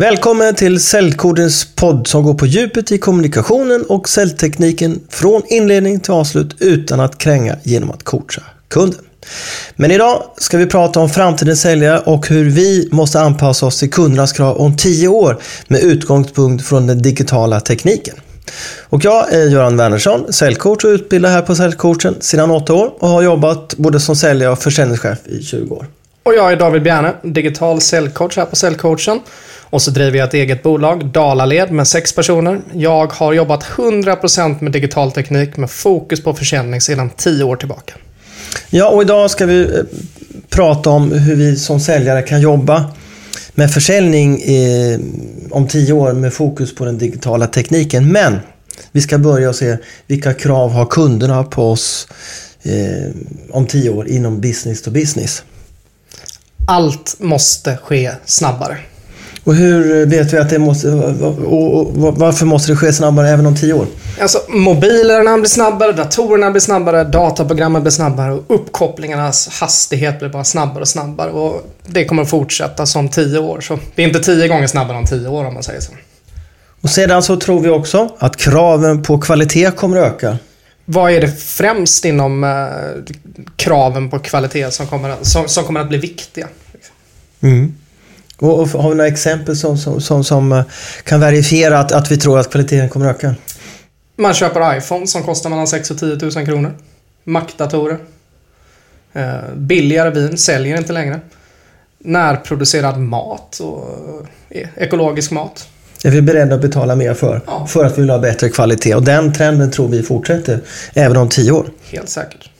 Välkommen till Säljkodens podd som går på djupet i kommunikationen och säljtekniken från inledning till avslut utan att kränga genom att coacha kunden. Men idag ska vi prata om framtidens säljare och hur vi måste anpassa oss till kundernas krav om 10 år med utgångspunkt från den digitala tekniken. Och jag är Göran Wernersson, säljcoach och utbildad här på Säljcoachen sedan 8 år och har jobbat både som säljare och försäljningschef i 20 år. Och jag är David Bjärne, digital säljcoach här på Säljcoachen. Och så driver jag ett eget bolag, Dalaled, med sex personer. Jag har jobbat 100% med digital teknik med fokus på försäljning sedan tio år tillbaka. Ja, och idag ska vi eh, prata om hur vi som säljare kan jobba med försäljning om tio år med fokus på den digitala tekniken. Men vi ska börja och se vilka krav har kunderna på oss eh, om tio år inom business to business. Allt måste ske snabbare. Och hur vet vi att det måste... Och varför måste det ske snabbare även om tio år? Alltså, mobilerna blir snabbare, datorerna blir snabbare, dataprogrammen blir snabbare och uppkopplingarnas hastighet blir bara snabbare och snabbare. Och det kommer att fortsätta som tio år. Så det är inte tio gånger snabbare än tio år om man säger så. Och sedan så tror vi också att kraven på kvalitet kommer att öka. Vad är det främst inom eh, kraven på kvalitet som kommer, som, som kommer att bli viktiga? Mm. Och, och har vi några exempel som, som, som, som eh, kan verifiera att, att vi tror att kvaliteten kommer att öka? Man köper iPhone som kostar mellan 6 och 10 000 kronor. Mac-datorer. Eh, billigare vin säljer inte längre. Närproducerad mat och eh, ekologisk mat. Är vi beredda att betala mer för? Ja. För att vi vill ha bättre kvalitet. Och den trenden tror vi fortsätter även om tio år. Helt säkert.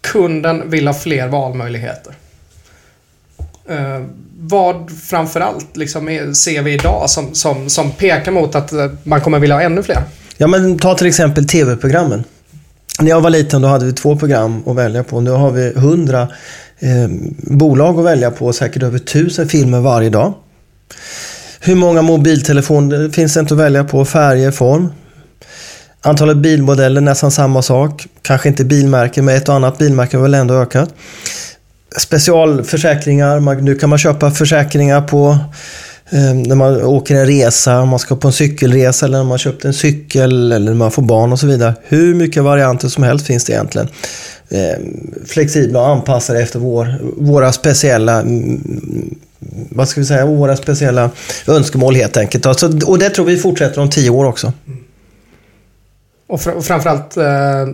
Kunden vill ha fler valmöjligheter. Eh, vad framförallt liksom är, ser vi idag som, som, som pekar mot att eh, man kommer vilja ha ännu fler? Ja, men ta till exempel tv-programmen. När jag var liten då hade vi två program att välja på. Nu har vi hundra eh, bolag att välja på och säkert över tusen filmer varje dag. Hur många mobiltelefoner finns det inte att välja på? Färger, form. Antalet bilmodeller nästan samma sak. Kanske inte bilmärken, men ett och annat bilmärke har väl ändå ökat specialförsäkringar. nu kan man köpa försäkringar på eh, när man åker en resa, om man ska på en cykelresa eller när man köpt en cykel eller när man får barn och så vidare. Hur mycket varianter som helst finns det egentligen. Eh, flexibla och anpassade efter vår, våra speciella mm, mm, vad ska vi säga, våra speciella önskemål helt enkelt. Alltså, och det tror vi fortsätter om tio år också. Och, fr och framförallt eh,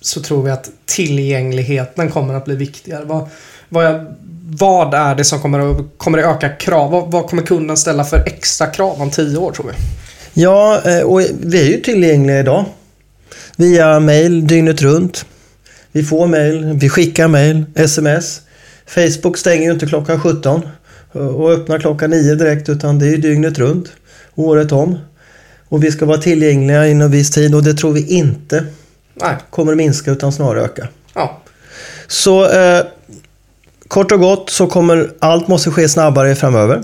så tror vi att tillgängligheten kommer att bli viktigare. Vad, vad, vad är det som kommer att, kommer att öka krav? Vad, vad kommer kunden ställa för extra krav om tio år tror vi? Ja, eh, och vi är ju tillgängliga idag. Via mail dygnet runt. Vi får mail, vi skickar mail, sms. Facebook stänger ju inte klockan 17 och öppnar klockan 9 direkt utan det är ju dygnet runt, året om. Och vi ska vara tillgängliga inom viss tid och det tror vi inte Nej. kommer att minska utan snarare öka. Ja. Så eh, kort och gott så kommer allt måste ske snabbare framöver.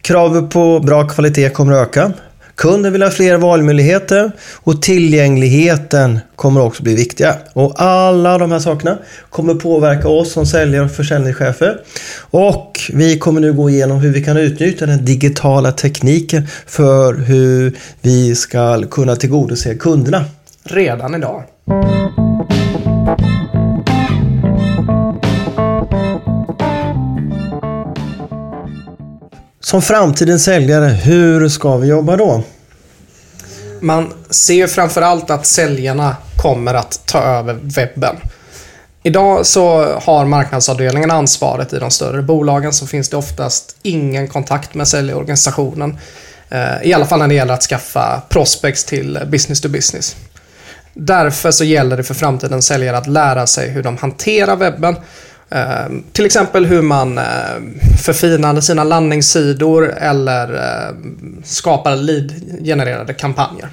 Kravet på bra kvalitet kommer att öka. Kunden vill ha fler valmöjligheter och tillgängligheten kommer också bli viktiga. Och alla de här sakerna kommer påverka oss som säljare och försäljningschefer. Och vi kommer nu gå igenom hur vi kan utnyttja den digitala tekniken för hur vi ska kunna tillgodose kunderna. Redan idag. Som framtidens säljare, hur ska vi jobba då? Man ser ju framförallt att säljarna kommer att ta över webben. Idag så har marknadsavdelningen ansvaret i de större bolagen så finns det oftast ingen kontakt med säljorganisationen. Eh, I alla fall när det gäller att skaffa prospects till business to business. Därför så gäller det för framtidens säljare att lära sig hur de hanterar webben. Eh, till exempel hur man eh, förfinar sina landningssidor eller eh, skapar lead-genererade kampanjer.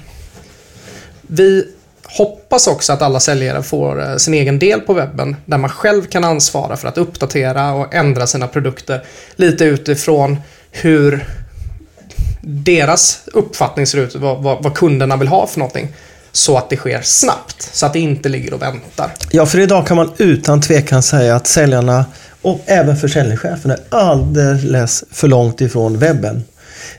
Vi hoppas också att alla säljare får eh, sin egen del på webben där man själv kan ansvara för att uppdatera och ändra sina produkter lite utifrån hur deras uppfattning ser ut, vad, vad, vad kunderna vill ha för någonting så att det sker snabbt. Så att det inte ligger och väntar. Ja, för idag kan man utan tvekan säga att säljarna och även försäljningscheferna är alldeles för långt ifrån webben.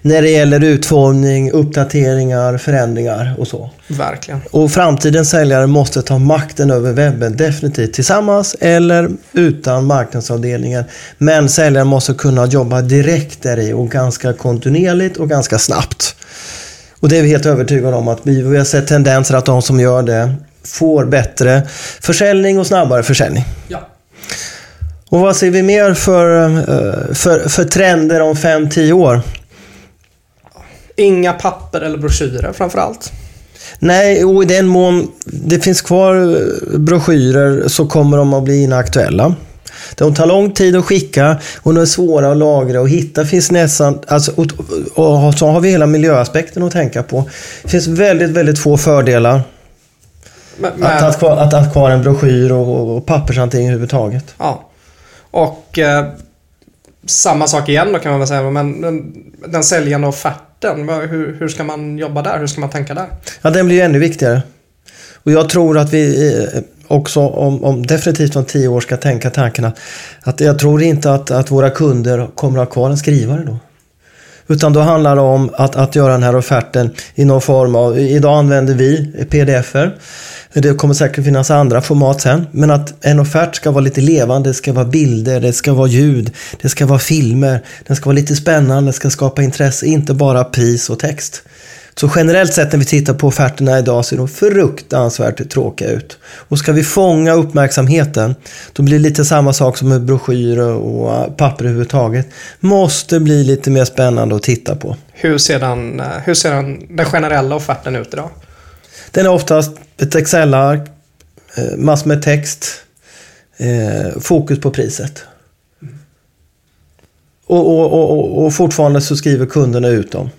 när det gäller utformning, uppdateringar, förändringar och så. Verkligen. Och framtidens säljare måste ta makten över webben definitivt tillsammans eller utan marknadsavdelningen. Men säljaren måste kunna jobba direkt där i och ganska kontinuerligt och ganska snabbt. Och det är vi helt övertygade om att vi, vi har sett tendenser att de som gör det får bättre försäljning och snabbare försäljning. Ja. Och vad ser vi mer för, eh, för, för trender om 5-10 år? Inga papper eller broschyrer framför allt. Nej, och i den mån det finns kvar eh, broschyrer så kommer de att bli inaktuella. De tar lång tid att skicka och de är svåra att lagra och hitta. Finns nästan, alltså, och, och så har vi hela miljöaspekten att tänka på. Det finns väldigt, väldigt få fördelar Men, att, men, att, kvar, att ha kvar en broschyr och, och pappershantering överhuvudtaget. ja. Och eh, samma sak igen då kan man väl säga. Men den, den säljande offerten, hur, hur ska man jobba där? Hur ska man tänka där? Ja, den blir ju ännu viktigare. Och jag tror att vi eh, också om, om definitivt om tio år ska tänka tanken att, att jag tror inte att, att våra kunder kommer att ha kvar en skrivare då. Utan då handlar det om att, att göra den här offerten i någon form av, idag använder vi pdf-er. Det kommer säkert finnas andra format sen. Men att en offert ska vara lite levande, det ska vara bilder, det ska vara ljud, det ska vara filmer, den ska vara lite spännande, det ska skapa intresse, inte bara pris och text. Så generellt sett när vi tittar på offerterna idag ser de fruktansvärt tråkiga ut. Och ska vi fånga uppmärksamheten, då blir det lite samma sak som med broschyrer och papper överhuvudtaget. Måste bli lite mer spännande att titta på. Hur ser den, hur ser den, den generella offerten ut idag? Den är oftast ett Excel-ark, eh, massor med text, eh, fokus på priset. Och, och, och, och- och fortfarande så skriver kunderna ut dem.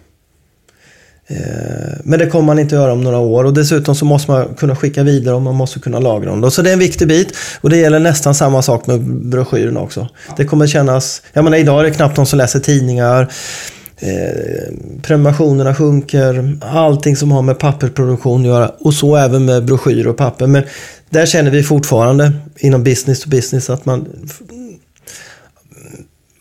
Eh, Men det kommer man inte göra om några år och dessutom så måste man kunna skicka vidare och man måste kunna lagra dem. Så det är en viktig bit och det gäller nästan samma sak med broschyrerna också. Det kommer kännas, jag menar idag är det knappt någon som läser tidningar. Eh, prenumerationerna sjunker, allting som har med pappersproduktion att göra och så även med broschyrer och papper. Men där känner vi fortfarande inom business to business att man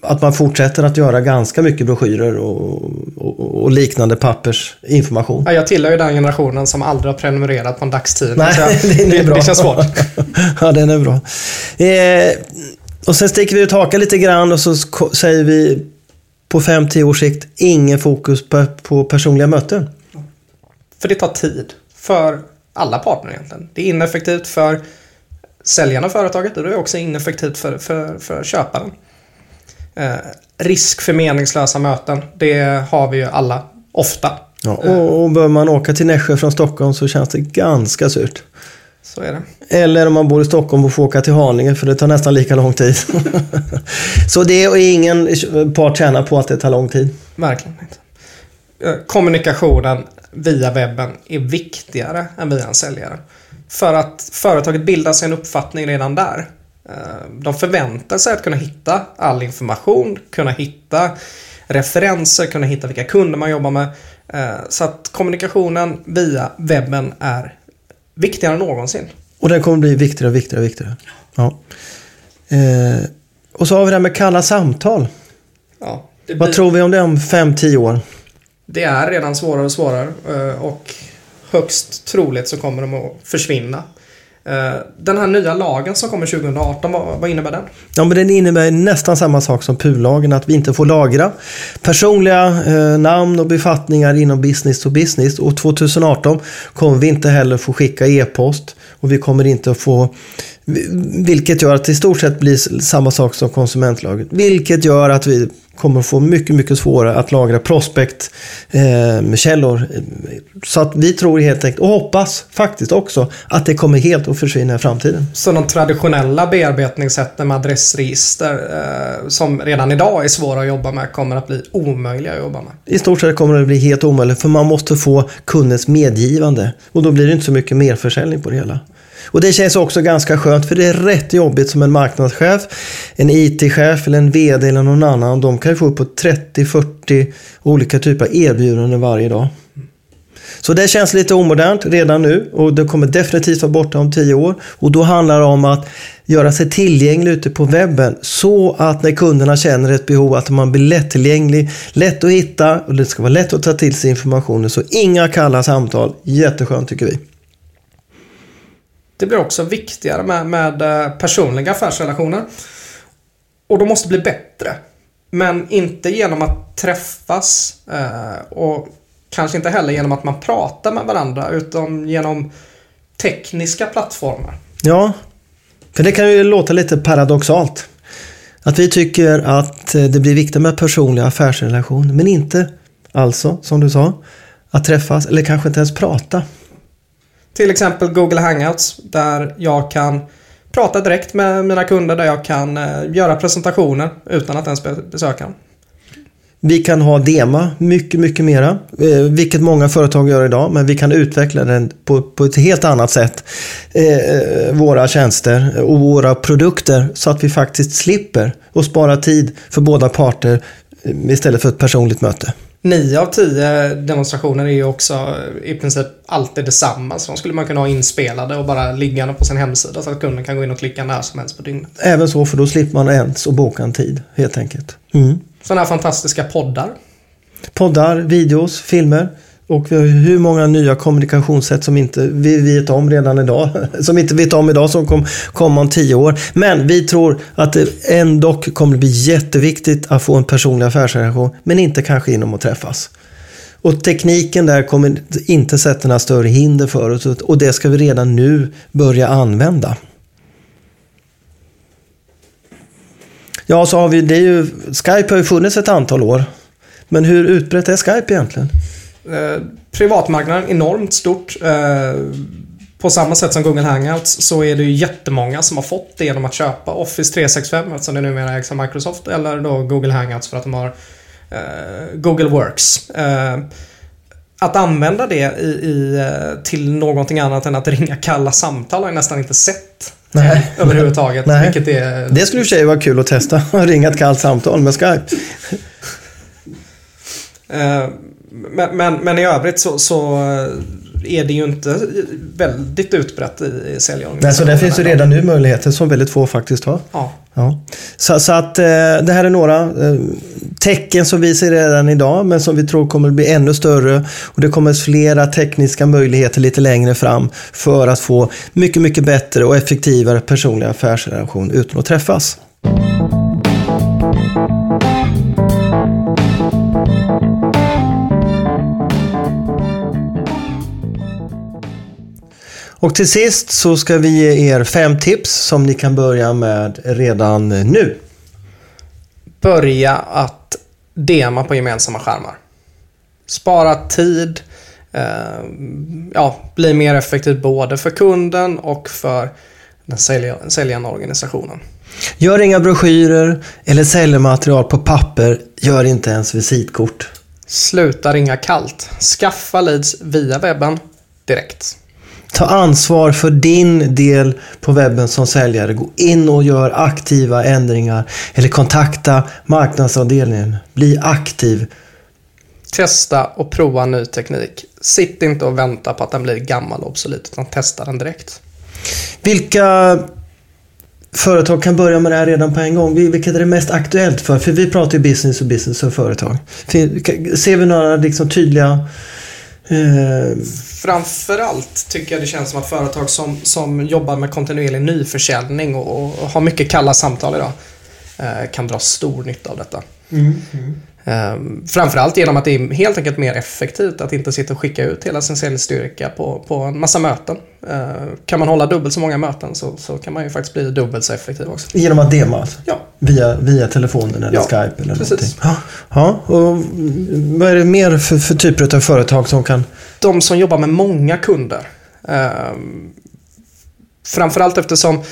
att man fortsätter att göra ganska mycket broschyrer och, och, och liknande pappersinformation. Ja, jag tillhör ju den generationen som aldrig har prenumererat på en dagstidning. Nej, det är det, bra. det känns svårt. ja, den är bra. Eh, och sen sticker vi ut hakan lite grann och så säger vi på 5-10 års sikt ingen fokus på, på personliga möten. För det tar tid för alla partner egentligen. Det är ineffektivt för säljarna av företaget och det är också ineffektivt för, för, för köparen. Eh, risk för meningslösa möten, det har vi ju alla ofta. Ja, och, och bör man åka till Nässjö från Stockholm så känns det ganska surt. Så är det. Eller om man bor i Stockholm och får åka till Haninge för det tar nästan lika lång tid. så det är ingen part tjänar på att det tar lång tid. Verkligen inte. Eh, Kommunikationen via webben är viktigare än via en säljare. För att företaget bildar sig en uppfattning redan där. Eh, De förväntar sig att kunna hitta all information, kunna hitta referenser, kunna hitta vilka kunder man jobbar med. Eh, Så att kommunikationen via webben är viktigare än någonsin. Och den kommer bli viktigare och viktigare och viktigare. Ja. Eh, och så har vi det här med kalla samtal. Ja, det, Vad blir, tror vi om det om 5-10 år? det är redan svårare och svårare och högst troligt så kommer de att försvinna. Eh, den här nya lagen som kommer 2018, vad, vad innebär den? Ja, men den innebär nästan samma sak som PUL-lagen, att vi inte får lagra personliga eh, namn och befattningar inom business to business. Och 2018 kommer vi inte heller få skicka e-post och vi kommer inte att få vilket gör att det i stort sett blir samma sak som konsumentlagen. Vilket gör att vi kommer få mycket, mycket svårare att lagra prospektkällor. Så att vi tror helt enkelt, och hoppas faktiskt också, att det kommer helt att försvinna i framtiden. Så de traditionella bearbetningssätten med adressregister eh, som redan idag är svåra att jobba med kommer att bli omöjliga att jobba med. I stort sett kommer det bli helt omöjligt för man måste få kundens medgivande. Och då blir det inte så mycket merförsäljning på det hela. Och det känns också ganska skönt för det är rätt jobbigt som en marknadschef, en IT-chef eller en VD eller någon annan. De kan ju få upp på 30-40 olika typer av erbjudanden varje dag. Så det känns lite omodernt redan nu och det kommer definitivt vara borta om 10 år. Och då handlar det om att göra sig tillgänglig ute på webben så att när kunderna känner ett behov att man blir lättillgänglig, lätt att hitta och det ska vara lätt att ta till sig informationen. Så inga kalla samtal. Jätteskönt tycker vi. Det blir också viktigare med, med eh, personliga affärsrelationer. Och de måste bli bättre. Men inte genom att träffas eh, och kanske inte heller genom att man pratar med varandra utan genom tekniska plattformar. Ja, för det kan ju låta lite paradoxalt. Att vi tycker att eh, det blir viktigt med personliga affärsrelationer men inte alltså, som du sa, att träffas eller kanske inte ens prata. Till exempel Google Hangouts där jag kan prata direkt med mina kunder där jag kan eh, göra presentationer utan att ens besöka dem. Vi kan ha DEMA mycket, mycket mera, eh, vilket många företag gör idag, men vi kan utveckla den på, på ett helt annat sätt. Eh, eh våra tjänster och våra produkter så att vi faktiskt slipper och spara tid för båda parter istället för ett personligt möte. Nio av tio demonstrationer är ju också i princip alltid detsamma. Så de skulle man kunna ha inspelade och bara liggande på sin hemsida så att kunden kan gå in och klicka när som helst på dygnet. Även så, för då slipper man ens att boka en tid helt enkelt. Mm. Sådana här fantastiska poddar. Poddar, videos, filmer. Och vi har hur många nya kommunikationssätt som inte vi vet om redan idag. Som inte vet om idag som kommer kom om tio år. Men vi tror att det ändå kommer bli jätteviktigt att få en personlig affärsrelation. Men inte kanske inom att träffas. Och tekniken där kommer inte sätta några större hinder för oss. Och det ska vi redan nu börja använda. Ja, så har vi, det är ju, Skype har ju funnits ett antal år. Men hur utbrett är Skype egentligen? Eh, privatmarknaden enormt stort. Eh, på samma sätt som Google Hangouts så är det ju jättemånga som har fått det genom att köpa Office 365 eftersom det numera ägs av Microsoft eller då Google Hangouts för att de har eh, Google Works. Eh, att använda det i, i, till någonting annat än att ringa kalla samtal har jag nästan inte sett Nej. överhuvudtaget. Nej. Vilket är... Det skulle i och för sig vara kul att testa, att ringa ett kallt samtal med Skype. Men, men, men, i övrigt så, så, är det ju inte väldigt utbrett i, i säljorganisationen. Nej, så där finns ju redan nu möjligheter som väldigt få faktiskt har. Ja. ja. Så, så att eh, det här är några eh, tecken som vi ser redan idag men som vi tror kommer bli ännu större. Och det kommer flera tekniska möjligheter lite längre fram för att få mycket, mycket bättre och effektivare personlig affärsrelation utan att träffas. Och till sist så ska vi ge er fem tips som ni kan börja med redan nu. Börja att dema på gemensamma skärmar. Spara tid. Eh, ja, bli mer effektiv både för kunden och för den säljande organisationen. Gör inga broschyrer eller säljmaterial på papper. Gör inte ens visitkort. Sluta ringa kallt. Skaffa leads via webben direkt. Ta ansvar för din del på webben som säljare. Gå in och gör aktiva ändringar. Eller kontakta marknadsavdelningen. Bli aktiv. Testa och prova ny teknik. Sitt inte och vänta på att den blir gammal och obsolet, utan testa den direkt. Vilka företag kan börja med det här redan på en gång? Vilket är det mest aktuellt för? För vi pratar ju business och business och företag. Ser vi några liksom tydliga Eh, framförallt tycker jag det känns som att företag som, som jobbar med kontinuerlig nyförsäljning och, och har mycket kalla samtal idag eh, kan dra stor nytta av detta. Mm, mm. Um, framförallt genom att det är helt enkelt mer effektivt att inte sitta och skicka ut hela sin säljstyrka på, på en massa möten. Uh, kan man hålla dubbelt så många möten så, så kan man ju faktiskt bli dubbelt så effektiv också. Genom att dema alltså? Ja. Via, via telefonen eller ja, Skype eller precis. någonting? Ja, och vad är det mer för, för typer av företag som kan? De som jobbar med många kunder. Uh, framförallt eftersom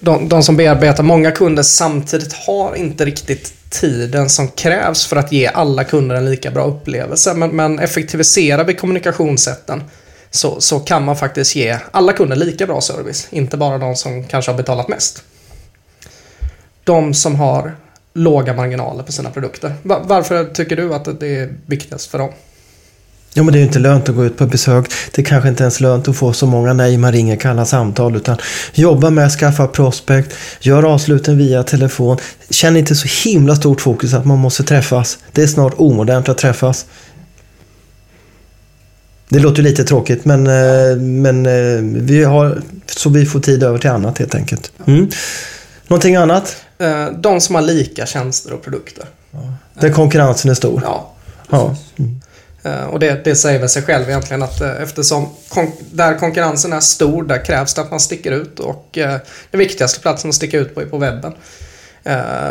de, de som bearbetar många kunder samtidigt har inte riktigt tiden som krävs för att ge alla kunder en lika bra upplevelse. Men, men effektiviserar vi kommunikationssätten så, så kan man faktiskt ge alla kunder lika bra service. Inte bara de som kanske har betalat mest. De som har låga marginaler på sina produkter. Varför tycker du att det är viktigast för dem? Ja, men det är ju inte lönt att gå ut på besök. Det är kanske inte ens lönt att få så många nej man ringer kalla samtal. Utan jobba med att skaffa prospect. Gör avsluten via telefon. Känn inte så himla stort fokus att man måste träffas. Det är snart omodernt att träffas. Det låter lite tråkigt men, eh, men eh, vi har så vi får tid över till annat helt enkelt. Mm. Någonting annat? Eh, De som har lika tjänster och produkter. Där konkurrensen är stor. Ja. Ja. Mm. Eh, Och det, det säger väl sig själv egentligen att eh, eftersom kon- där konkurrensen är stor, där krävs det att man sticker ut och eh, den viktigaste platsen att sticka ut på är på webben.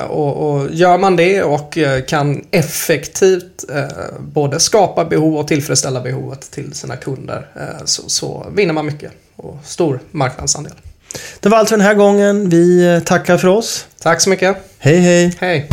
Och, och gör man det och kan effektivt både skapa behov och tillfredsställa behovet till sina kunder så, så vinner man mycket och stor marknadsandel. Det var allt för den här gången. Vi tackar för oss. Tack så mycket. Hej hej! Hej!